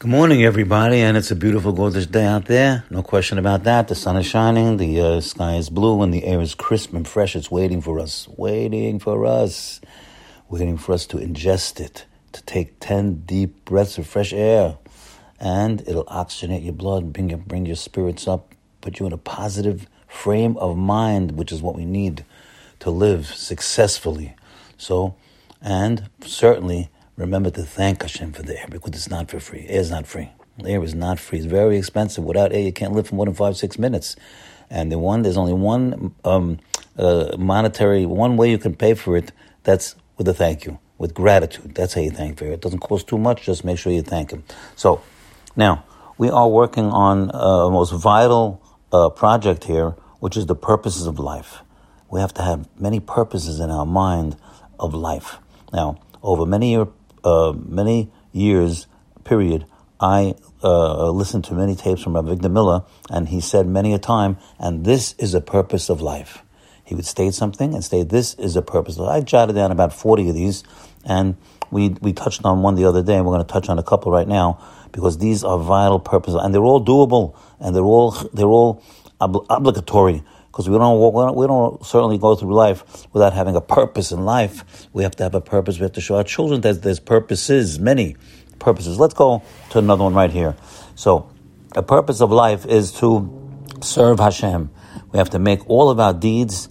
Good morning, everybody, and it's a beautiful, gorgeous day out there. No question about that. The sun is shining, the uh, sky is blue, and the air is crisp and fresh. It's waiting for us, waiting for us, waiting for us to ingest it, to take 10 deep breaths of fresh air. And it'll oxygenate your blood, bring your, bring your spirits up, put you in a positive frame of mind, which is what we need to live successfully. So, and certainly, remember to thank Hashem for the air because it's not for free. Air is not free. Air is not free. It's very expensive. Without air, you can't live for more than five, six minutes. And the one, there's only one um, uh, monetary, one way you can pay for it. That's with a thank you, with gratitude. That's how you thank for it. It doesn't cost too much. Just make sure you thank him. So now we are working on uh, a most vital uh, project here, which is the purposes of life. We have to have many purposes in our mind of life. Now, over many year, many years period, I uh, listened to many tapes from Rabbi Avigdor Miller, and he said many a time, and this is a purpose of life. He would state something and state, this is a purpose. I jotted down about 40 of these, and we, we touched on one the other day, and we're going to touch on a couple right now, because these are vital purposes, and they're all doable, and they're all, they're all ob- obligatory because we don't, we don't certainly go through life without having a purpose in life. We have to have a purpose. We have to show our children that there's purposes, many purposes. Let's go to another one right here. So, a purpose of life is to serve Hashem. We have to make all of our deeds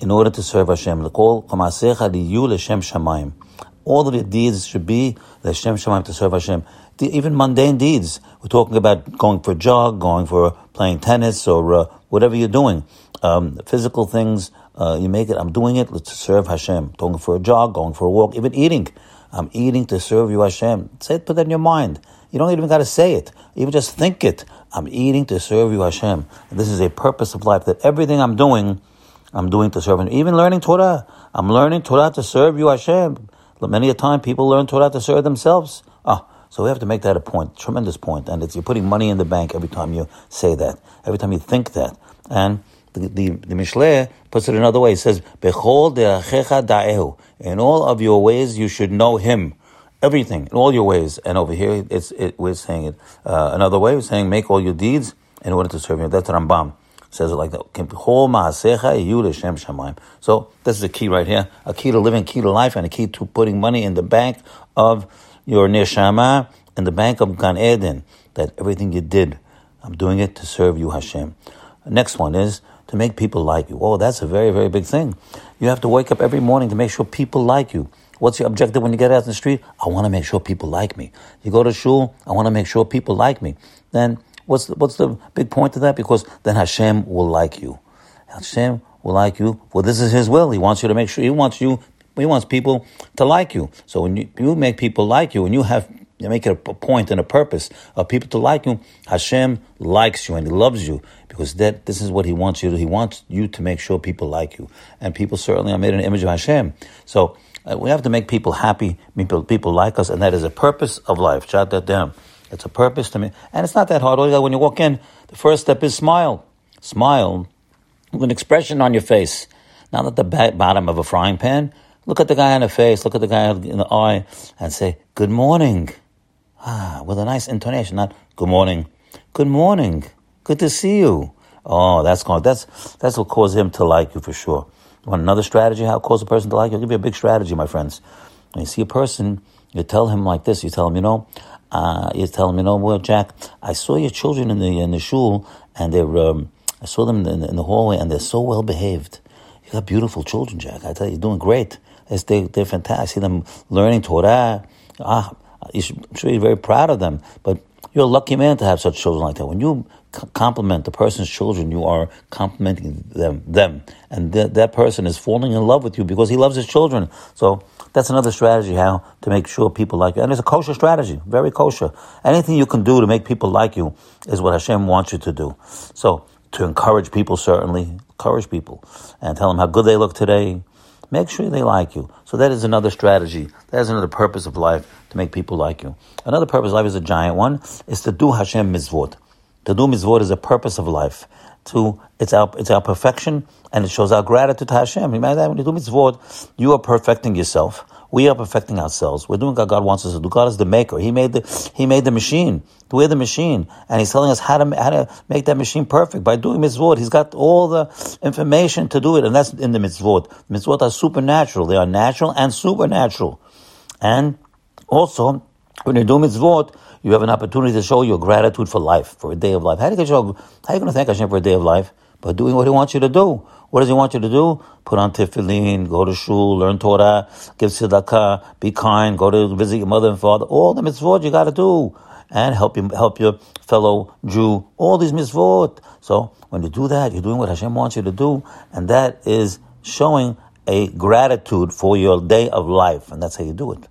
in order to serve Hashem. All of the deeds should be the Hashem Shemaim to serve Hashem. Even mundane deeds. We're talking about going for a jog, going for playing tennis, or uh, whatever you're doing. Um, physical things, uh, you make it, I'm doing it to serve Hashem. Going for a jog, going for a walk, even eating. I'm eating to serve you, Hashem. Say it, put that in your mind. You don't even got to say it. Even just think it. I'm eating to serve you, Hashem. And this is a purpose of life that everything I'm doing, I'm doing to serve Him. Even learning Torah. I'm learning Torah to serve you, Hashem. Many a time people learn Torah to serve themselves. So we have to make that a point, tremendous point. And it's you're putting money in the bank every time you say that, every time you think that. And the, the, the Mishle puts it another way. He says, Bechol da'ehu. In all of your ways, you should know him. Everything, in all your ways. And over here, it's, it, we're saying it uh, another way. We're saying, make all your deeds in order to serve him. That's Rambam says it like that. So this is a key right here. A key to living, key to life, and a key to putting money in the bank of your neshama, in the bank of Gan Eden. That everything you did, I'm doing it to serve you, Hashem. Next one is to make people like you. Oh, that's a very, very big thing. You have to wake up every morning to make sure people like you. What's your objective when you get out in the street? I want to make sure people like me. You go to shul, I want to make sure people like me. Then what's the, what's the big point of that? Because then Hashem will like you. Hashem will like you. Well, this is His will. He wants you to make sure. He wants you. He wants people to like you. So when you, you make people like you, and you have you make it a point and a purpose of people to like you, Hashem likes you and He loves you because that this is what He wants you to. He wants you to make sure people like you, and people certainly are made in the image of Hashem. So uh, we have to make people happy, people people like us, and that is a purpose of life. Jot that down. It's a purpose to me, and it's not that hard. All when you walk in, the first step is smile. Smile with an expression on your face, not at the bottom of a frying pan. Look at the guy in the face, look at the guy in the eye, and say, Good morning. Ah, with a nice intonation, not good morning. Good morning. Good to see you. Oh, that's going that's that's what cause him to like you for sure. You want another strategy how cause a person to like you? I'll give you a big strategy, my friends. When you see a person, you tell him like this, you tell him, you know, uh, you tell him, you know, well, Jack, I saw your children in the in the shul, and they're um, I saw them in the, in the hallway, and they're so well behaved. You got beautiful children, Jack. I tell you, you're doing great. They, they're fantastic. I see them learning Torah. Ah, you should, I'm sure you're very proud of them. But you're a lucky man to have such children like that. When you compliment the person's children, you are complimenting them, them, and th- that person is falling in love with you because he loves his children. So that's another strategy how to make sure people like you, and it's a kosher strategy, very kosher. Anything you can do to make people like you is what Hashem wants you to do. So to encourage people, certainly encourage people and tell them how good they look today. Make sure they like you. So that is another strategy. That is another purpose of life to make people like you. Another purpose of life is a giant one, is to do Hashem mitzvot. To do mitzvot is a purpose of life. To it's our it's our perfection and it shows our gratitude to Hashem. That when you do mitzvot, you are perfecting yourself. We are perfecting ourselves. We're doing what God wants us to do. God is the maker. He made the He made the machine. We're the machine, and He's telling us how to how to make that machine perfect by doing mitzvot. He's got all the information to do it, and that's in the mitzvot. Mitzvot are supernatural. They are natural and supernatural, and also when you do mitzvot, you have an opportunity to show your gratitude for life, for a day of life. How do you show? How are you going to thank Hashem for a day of life? By doing what He wants you to do. What does He want you to do? Put on tefillin, go to shul, learn Torah, give tzedakah, be kind, go to visit your mother and father. All the mitzvot you got to do, and help you, help your fellow Jew. All these mitzvot. So when you do that, you're doing what Hashem wants you to do, and that is showing a gratitude for your day of life, and that's how you do it.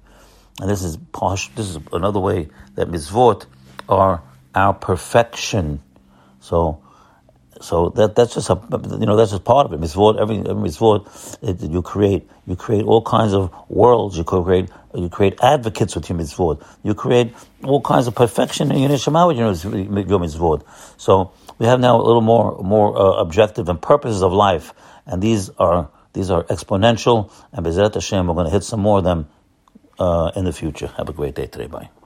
And this is posh, this is another way that mitzvot are our perfection. So, so that that's just a you know that's just part of it. Mitzvot, every, every mitzvot, it, you create you create all kinds of worlds. You create you create advocates with your mitzvot. You create all kinds of perfection in your neshama with your, mitzvot. So we have now a little more more uh, objective and purposes of life, and these are these are exponential. And Bezrat Hashem, we're going to hit some more of them Uh, in the future. Have a great day today. Bye.